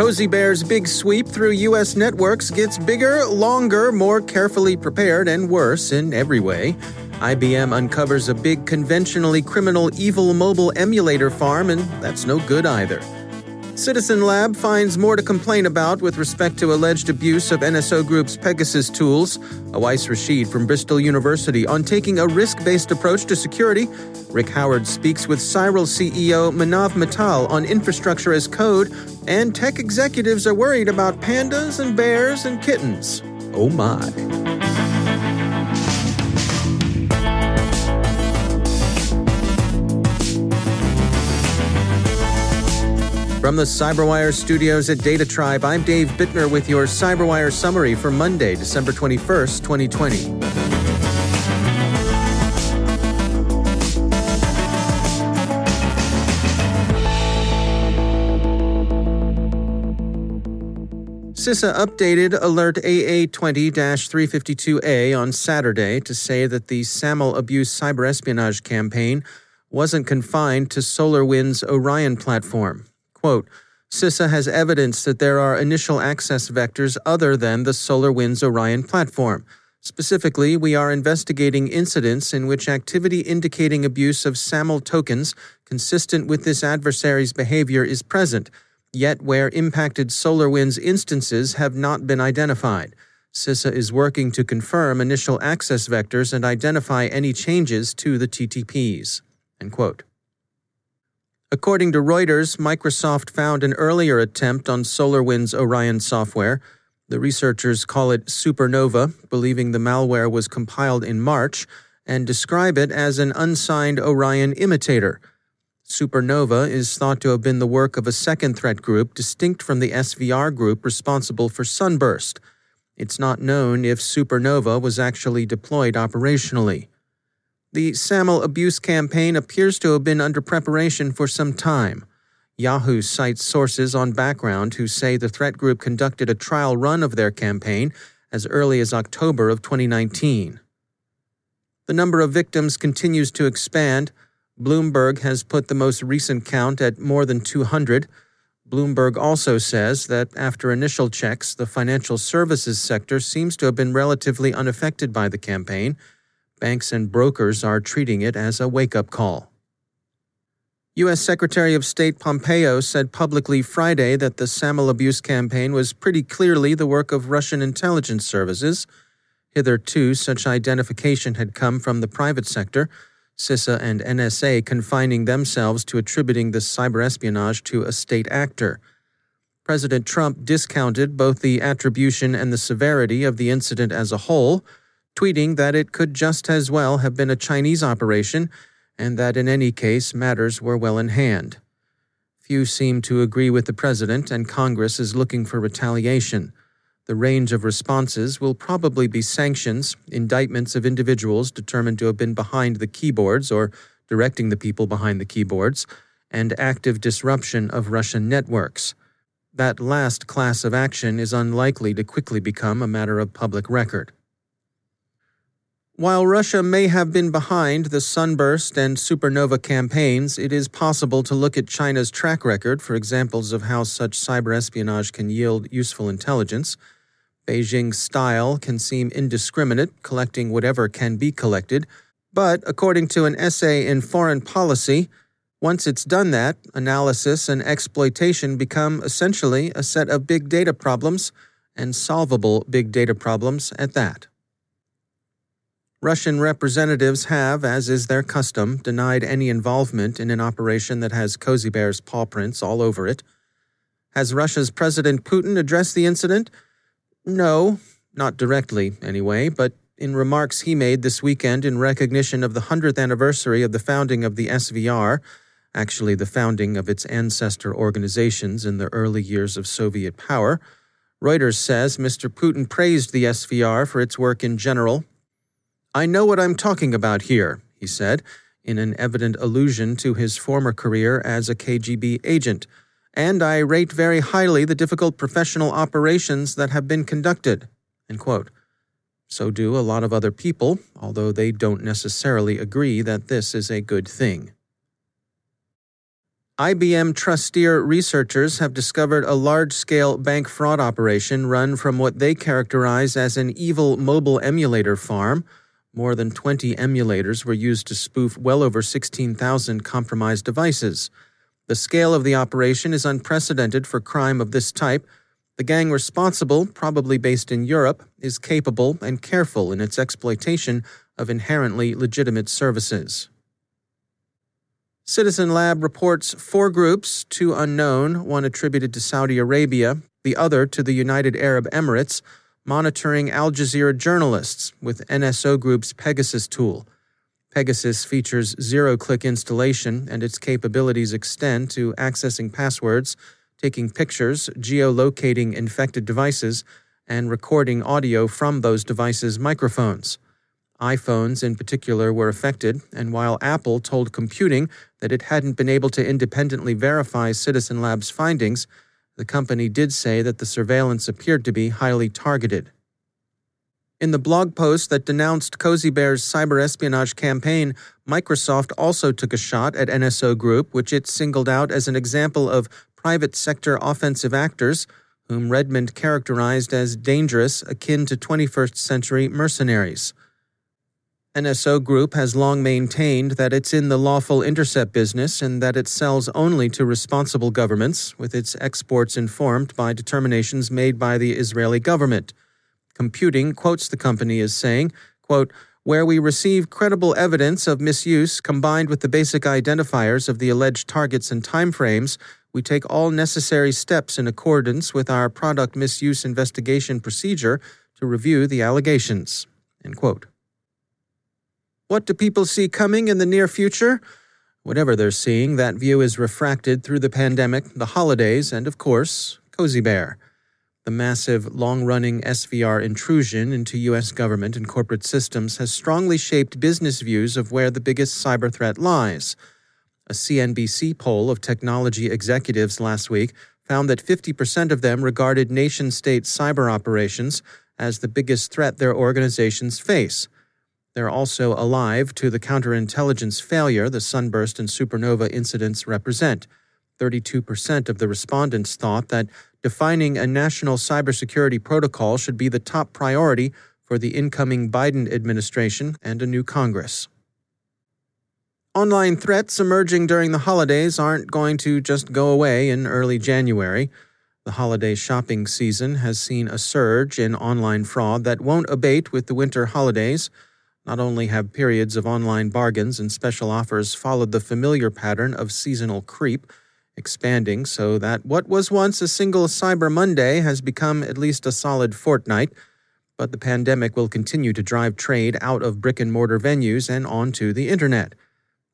Cozy Bear's big sweep through U.S. networks gets bigger, longer, more carefully prepared, and worse in every way. IBM uncovers a big conventionally criminal evil mobile emulator farm, and that's no good either. Citizen Lab finds more to complain about with respect to alleged abuse of NSO Group's Pegasus tools. Awais Rashid from Bristol University on taking a risk based approach to security. Rick Howard speaks with Cyral CEO Manav Mital on infrastructure as code. And tech executives are worried about pandas and bears and kittens. Oh my. From the CyberWire studios at Data Tribe, I'm Dave Bittner with your CyberWire summary for Monday, December 21st, 2020. CISA updated Alert AA20 352A on Saturday to say that the SAML abuse cyber espionage campaign wasn't confined to SolarWinds Orion platform. Quote, CISA has evidence that there are initial access vectors other than the SolarWinds Orion platform. Specifically, we are investigating incidents in which activity indicating abuse of SAML tokens consistent with this adversary's behavior is present, yet where impacted SolarWinds instances have not been identified. CISA is working to confirm initial access vectors and identify any changes to the TTPs. End quote. According to Reuters, Microsoft found an earlier attempt on SolarWinds Orion software. The researchers call it Supernova, believing the malware was compiled in March, and describe it as an unsigned Orion imitator. Supernova is thought to have been the work of a second threat group distinct from the SVR group responsible for Sunburst. It's not known if Supernova was actually deployed operationally. The SAML abuse campaign appears to have been under preparation for some time. Yahoo cites sources on background who say the threat group conducted a trial run of their campaign as early as October of 2019. The number of victims continues to expand. Bloomberg has put the most recent count at more than 200. Bloomberg also says that after initial checks, the financial services sector seems to have been relatively unaffected by the campaign Banks and brokers are treating it as a wake up call. U.S. Secretary of State Pompeo said publicly Friday that the SAML abuse campaign was pretty clearly the work of Russian intelligence services. Hitherto, such identification had come from the private sector, CISA and NSA confining themselves to attributing the cyber espionage to a state actor. President Trump discounted both the attribution and the severity of the incident as a whole tweeting that it could just as well have been a Chinese operation and that in any case matters were well in hand. Few seem to agree with the president, and Congress is looking for retaliation. The range of responses will probably be sanctions, indictments of individuals determined to have been behind the keyboards or directing the people behind the keyboards, and active disruption of Russian networks. That last class of action is unlikely to quickly become a matter of public record. While Russia may have been behind the Sunburst and Supernova campaigns, it is possible to look at China's track record for examples of how such cyber espionage can yield useful intelligence. Beijing's style can seem indiscriminate, collecting whatever can be collected. But according to an essay in Foreign Policy, once it's done that, analysis and exploitation become essentially a set of big data problems, and solvable big data problems at that. Russian representatives have, as is their custom, denied any involvement in an operation that has Cozy Bear's paw prints all over it. Has Russia's President Putin addressed the incident? No, not directly, anyway, but in remarks he made this weekend in recognition of the 100th anniversary of the founding of the SVR, actually the founding of its ancestor organizations in the early years of Soviet power. Reuters says Mr. Putin praised the SVR for its work in general I know what I'm talking about here, he said, in an evident allusion to his former career as a KGB agent, and I rate very highly the difficult professional operations that have been conducted. So do a lot of other people, although they don't necessarily agree that this is a good thing. IBM Trusteer researchers have discovered a large scale bank fraud operation run from what they characterize as an evil mobile emulator farm more than 20 emulators were used to spoof well over 16,000 compromised devices. The scale of the operation is unprecedented for crime of this type. The gang responsible, probably based in Europe, is capable and careful in its exploitation of inherently legitimate services. Citizen Lab reports four groups, two unknown, one attributed to Saudi Arabia, the other to the United Arab Emirates, monitoring Al Jazeera journalists with NSO Group's Pegasus tool. Pegasus features zero click installation, and its capabilities extend to accessing passwords, taking pictures, geolocating infected devices, and recording audio from those devices' microphones. iPhones, in particular, were affected, and while Apple told Computing that it hadn't been able to independently verify Citizen Lab's findings, the company did say that the surveillance appeared to be highly targeted. In the blog post that denounced Cozy Bear's cyber espionage campaign, Microsoft also took a shot at NSO Group, which it singled out as an example of private sector offensive actors, whom Redmond characterized as dangerous, akin to 21st century mercenaries. NSO Group has long maintained that it's in the lawful intercept business and that it sells only to responsible governments, with its exports informed by determinations made by the Israeli government. Computing quotes the company as saying, quote, where we receive credible evidence of misuse combined with the basic identifiers of the alleged targets and timeframes, we take all necessary steps in accordance with our product misuse investigation procedure to review the allegations. End quote. What do people see coming in the near future? Whatever they're seeing, that view is refracted through the pandemic, the holidays, and of course, Cozy Bear. The massive, long running SVR intrusion into U.S. government and corporate systems has strongly shaped business views of where the biggest cyber threat lies. A CNBC poll of technology executives last week found that 50% of them regarded nation state cyber operations as the biggest threat their organizations face. They're also alive to the counterintelligence failure the sunburst and supernova incidents represent. 32% of the respondents thought that defining a national cybersecurity protocol should be the top priority for the incoming Biden administration and a new Congress. Online threats emerging during the holidays aren't going to just go away in early January. The holiday shopping season has seen a surge in online fraud that won't abate with the winter holidays. Not only have periods of online bargains and special offers followed the familiar pattern of seasonal creep, expanding so that what was once a single Cyber Monday has become at least a solid fortnight, but the pandemic will continue to drive trade out of brick and mortar venues and onto the internet.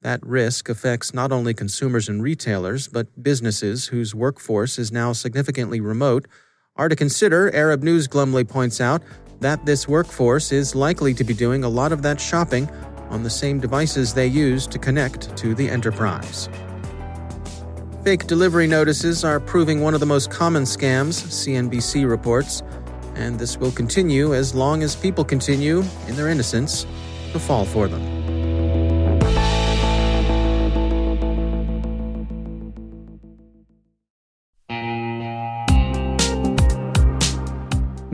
That risk affects not only consumers and retailers, but businesses whose workforce is now significantly remote are to consider, Arab News glumly points out, that this workforce is likely to be doing a lot of that shopping on the same devices they use to connect to the enterprise. Fake delivery notices are proving one of the most common scams, CNBC reports, and this will continue as long as people continue, in their innocence, to fall for them.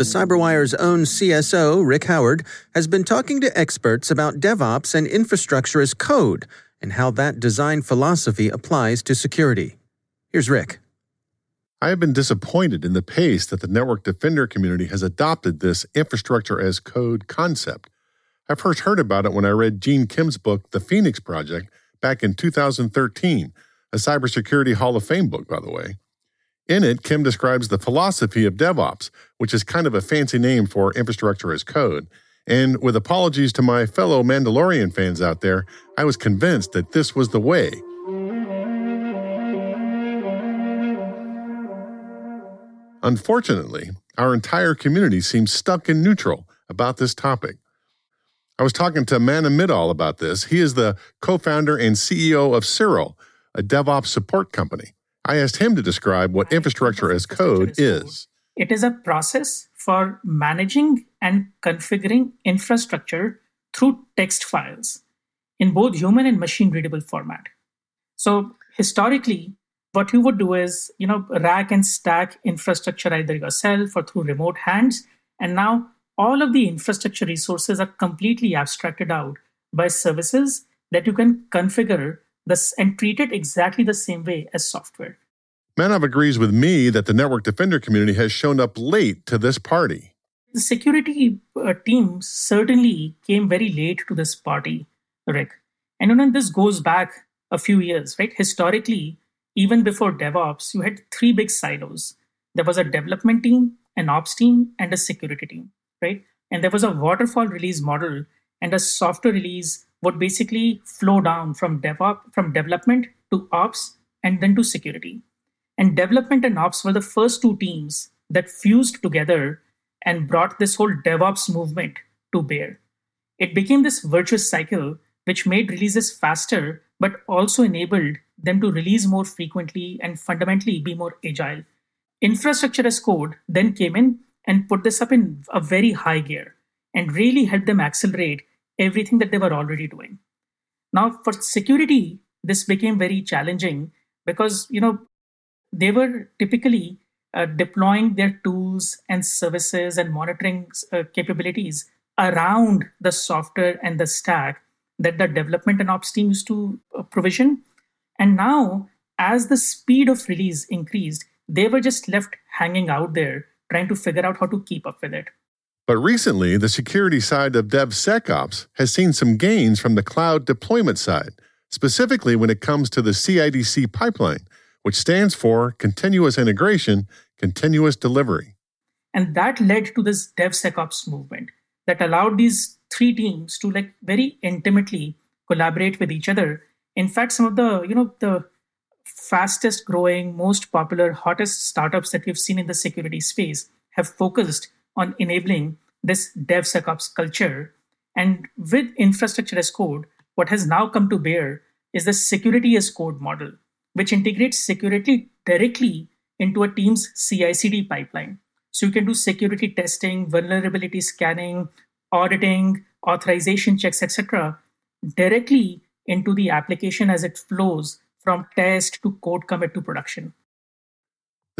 The CyberWire's own CSO, Rick Howard, has been talking to experts about DevOps and infrastructure as code and how that design philosophy applies to security. Here's Rick. I have been disappointed in the pace that the network defender community has adopted this infrastructure as code concept. I first heard about it when I read Gene Kim's book, The Phoenix Project, back in 2013, a cybersecurity Hall of Fame book, by the way. In it, Kim describes the philosophy of DevOps, which is kind of a fancy name for infrastructure as code. And with apologies to my fellow Mandalorian fans out there, I was convinced that this was the way. Unfortunately, our entire community seems stuck in neutral about this topic. I was talking to Manav Mital about this. He is the co founder and CEO of Cyral, a DevOps support company. I asked him to describe what infrastructure as code is. It is a process for managing and configuring infrastructure through text files in both human and machine readable format. So historically, what you would do is, you know, rack and stack infrastructure either yourself or through remote hands. And now all of the infrastructure resources are completely abstracted out by services that you can configure this and treat it exactly the same way as software. Manav agrees with me that the network defender community has shown up late to this party. The security uh, team certainly came very late to this party, Rick. And you know, this goes back a few years, right? Historically, even before DevOps, you had three big silos. There was a development team, an ops team, and a security team, right? And there was a waterfall release model, and a software release would basically flow down from DevOps, from development to ops, and then to security. And development and ops were the first two teams that fused together and brought this whole DevOps movement to bear. It became this virtuous cycle which made releases faster, but also enabled them to release more frequently and fundamentally be more agile. Infrastructure as code then came in and put this up in a very high gear and really helped them accelerate everything that they were already doing. Now, for security, this became very challenging because you know they were typically uh, deploying their tools and services and monitoring uh, capabilities around the software and the stack that the development and ops team used to uh, provision. And now, as the speed of release increased, they were just left hanging out there trying to figure out how to keep up with it. But recently, the security side of DevSecOps has seen some gains from the cloud deployment side, specifically when it comes to the CI CD pipeline, which stands for Continuous Integration, continuous delivery. And that led to this DevSecOps movement that allowed these three teams to like very intimately collaborate with each other. In fact, some of the, you know, the fastest growing, most popular, hottest startups that we've seen in the security space have focused on enabling this DevSecOps culture. And with infrastructure as code, what has now come to bear is the security as code model, which integrates security directly into a team's CI CD pipeline. So you can do security testing, vulnerability scanning, auditing, authorization checks, etc., directly into the application as it flows from test to code commit to production.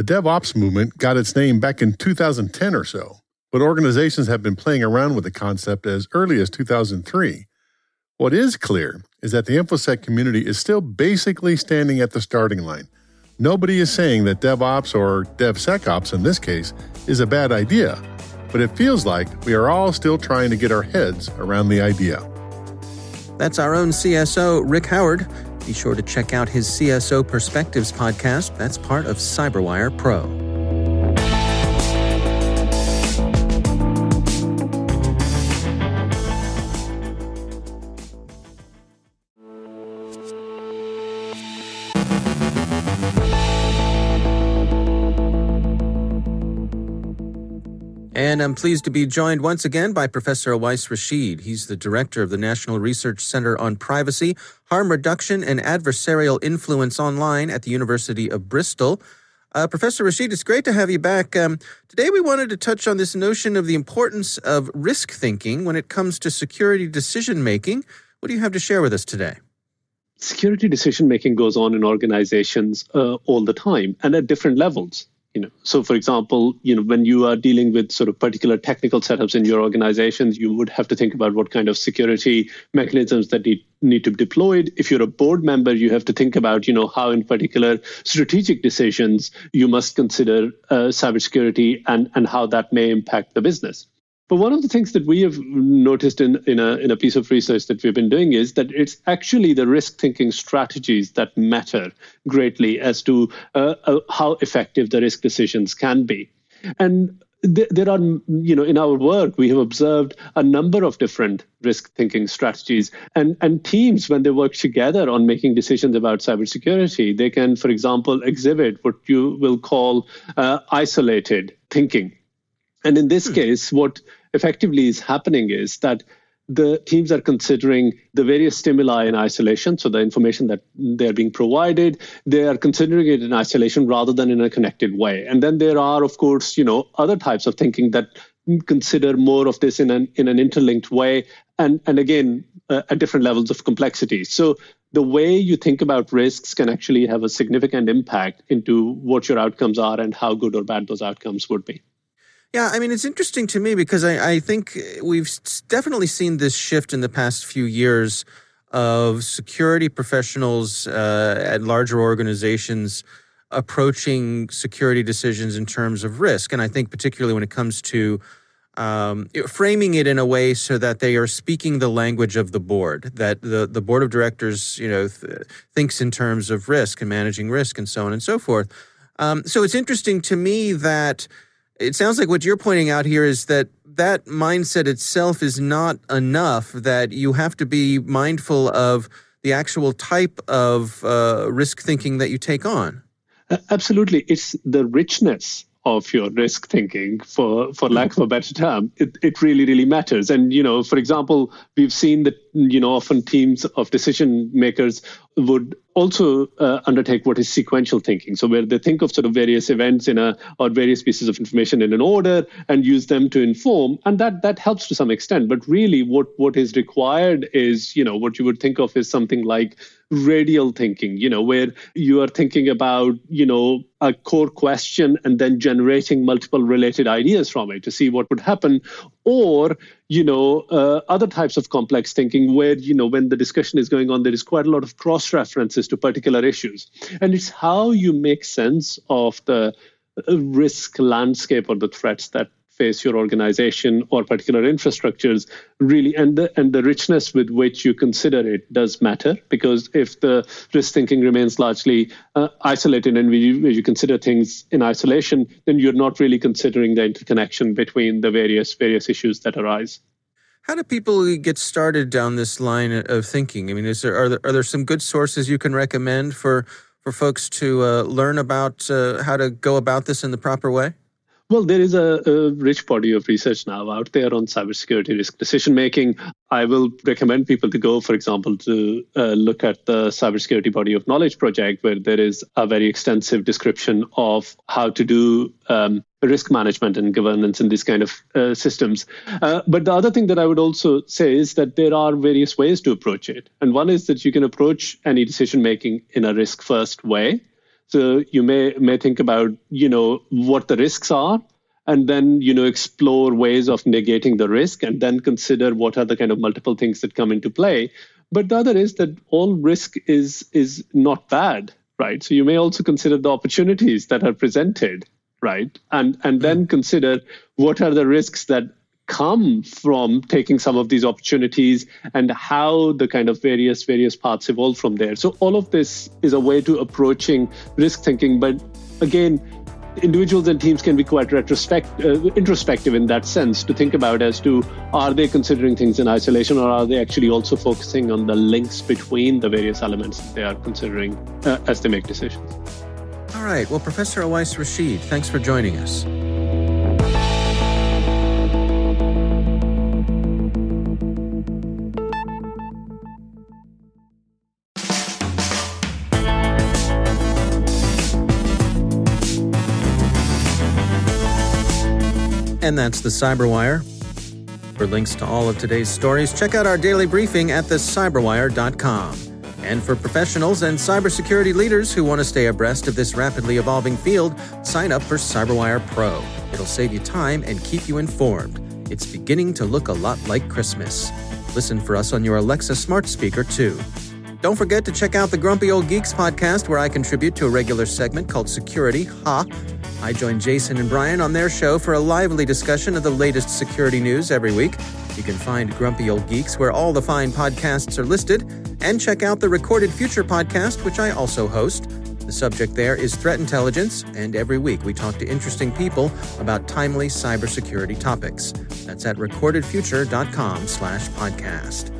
The DevOps movement got its name back in 2010 or so, but organizations have been playing around with the concept as early as 2003. What is clear is that the InfoSec community is still basically standing at the starting line. Nobody is saying that DevOps or DevSecOps in this case is a bad idea, but it feels like we are all still trying to get our heads around the idea. That's our own CSO, Rick Howard. Be sure to check out his CSO Perspectives podcast. That's part of Cyberwire Pro. And I'm pleased to be joined once again by Professor Awais Rashid. He's the director of the National Research Center on Privacy, Harm Reduction, and Adversarial Influence Online at the University of Bristol. Uh, Professor Rashid, it's great to have you back. Um, today, we wanted to touch on this notion of the importance of risk thinking when it comes to security decision making. What do you have to share with us today? Security decision making goes on in organizations uh, all the time and at different levels you know so for example you know when you are dealing with sort of particular technical setups in your organizations you would have to think about what kind of security mechanisms that need, need to be deployed. If you're a board member you have to think about you know how in particular strategic decisions you must consider uh, cybersecurity and and how that may impact the business but one of the things that we have noticed in, in, a, in a piece of research that we've been doing is that it's actually the risk thinking strategies that matter greatly as to uh, uh, how effective the risk decisions can be. And there are, you know, in our work, we have observed a number of different risk thinking strategies. And, and teams, when they work together on making decisions about cybersecurity, they can, for example, exhibit what you will call uh, isolated thinking. And in this hmm. case, what effectively is happening is that the teams are considering the various stimuli in isolation, so the information that they're being provided, they are considering it in isolation rather than in a connected way. And then there are, of course, you know, other types of thinking that consider more of this in an in an interlinked way, and and again uh, at different levels of complexity. So the way you think about risks can actually have a significant impact into what your outcomes are and how good or bad those outcomes would be. Yeah, I mean, it's interesting to me because I, I think we've definitely seen this shift in the past few years of security professionals uh, at larger organizations approaching security decisions in terms of risk. And I think, particularly when it comes to um, framing it in a way so that they are speaking the language of the board, that the, the board of directors, you know, th- thinks in terms of risk and managing risk and so on and so forth. Um, so it's interesting to me that it sounds like what you're pointing out here is that that mindset itself is not enough, that you have to be mindful of the actual type of uh, risk thinking that you take on. Absolutely. It's the richness of your risk thinking for for lack of a better term. It, it really really matters. And you know for example we've seen that you know often teams of decision makers would also uh, undertake what is sequential thinking. So where they think of sort of various events in a or various pieces of information in an order and use them to inform and that that helps to some extent. But really what what is required is you know what you would think of is something like radial thinking you know where you are thinking about you know a core question and then generating multiple related ideas from it to see what would happen. Or you know uh, other types of complex thinking where you know when the discussion is going on there is quite a lot of cross references to particular issues. And it's how you make sense of the uh, risk landscape or the threats that face your organization or particular infrastructures really and the and the richness with which you consider it does matter because if the risk thinking remains largely uh, isolated and when you, you consider things in isolation then you're not really considering the interconnection between the various various issues that arise how do people get started down this line of thinking? I mean, is there are there, are there some good sources you can recommend for for folks to uh, learn about uh, how to go about this in the proper way? Well, there is a, a, rich body of research now out there on cybersecurity risk decision making. I will recommend people to go, for example, to uh, look at the Cybersecurity Body of Knowledge project, where there is a very extensive description of how to do um, risk management and governance in these kind of uh, systems. Uh, but the other thing that I would also say is that there are various ways to approach it. And one is that you can approach any decision making in a risk first way. So you may may think about you know what the risks are, and then you know explore ways of negating the risk, and then consider what are the kind of multiple things that come into play. But the other is that all risk is is not bad, right? So you may also consider the opportunities that are presented, right, and and then hmm. consider what are the risks that come from taking some of these opportunities and how the kind of various various paths evolve from there so all of this is a way to approaching risk thinking but again individuals and teams can be quite retrospect, uh, introspective in that sense to think about as to are they considering things in isolation or are they actually also focusing on the links between the various elements that they are considering uh, as they make decisions. All right. Well, Professor Awais Rashid, thanks for joining us. And that's the Cyberwire. For links to all of today's stories, check out our daily briefing at thecyberwire.com. And for professionals and cybersecurity leaders who want to stay abreast of this rapidly evolving field, sign up for Cyberwire Pro. It'll save you time and keep you informed. It's beginning to look a lot like Christmas. Listen for us on your Alexa smart speaker, too. Don't forget to check out the Grumpy Old Geeks podcast, where I contribute to a regular segment called Security Ha. I join Jason and Brian on their show for a lively discussion of the latest security news every week. You can find Grumpy Old Geeks where all the fine podcasts are listed, and check out the Recorded Future podcast, which I also host. The subject there is threat intelligence, and every week we talk to interesting people about timely cybersecurity topics. That's at recordedfuture.com slash podcast.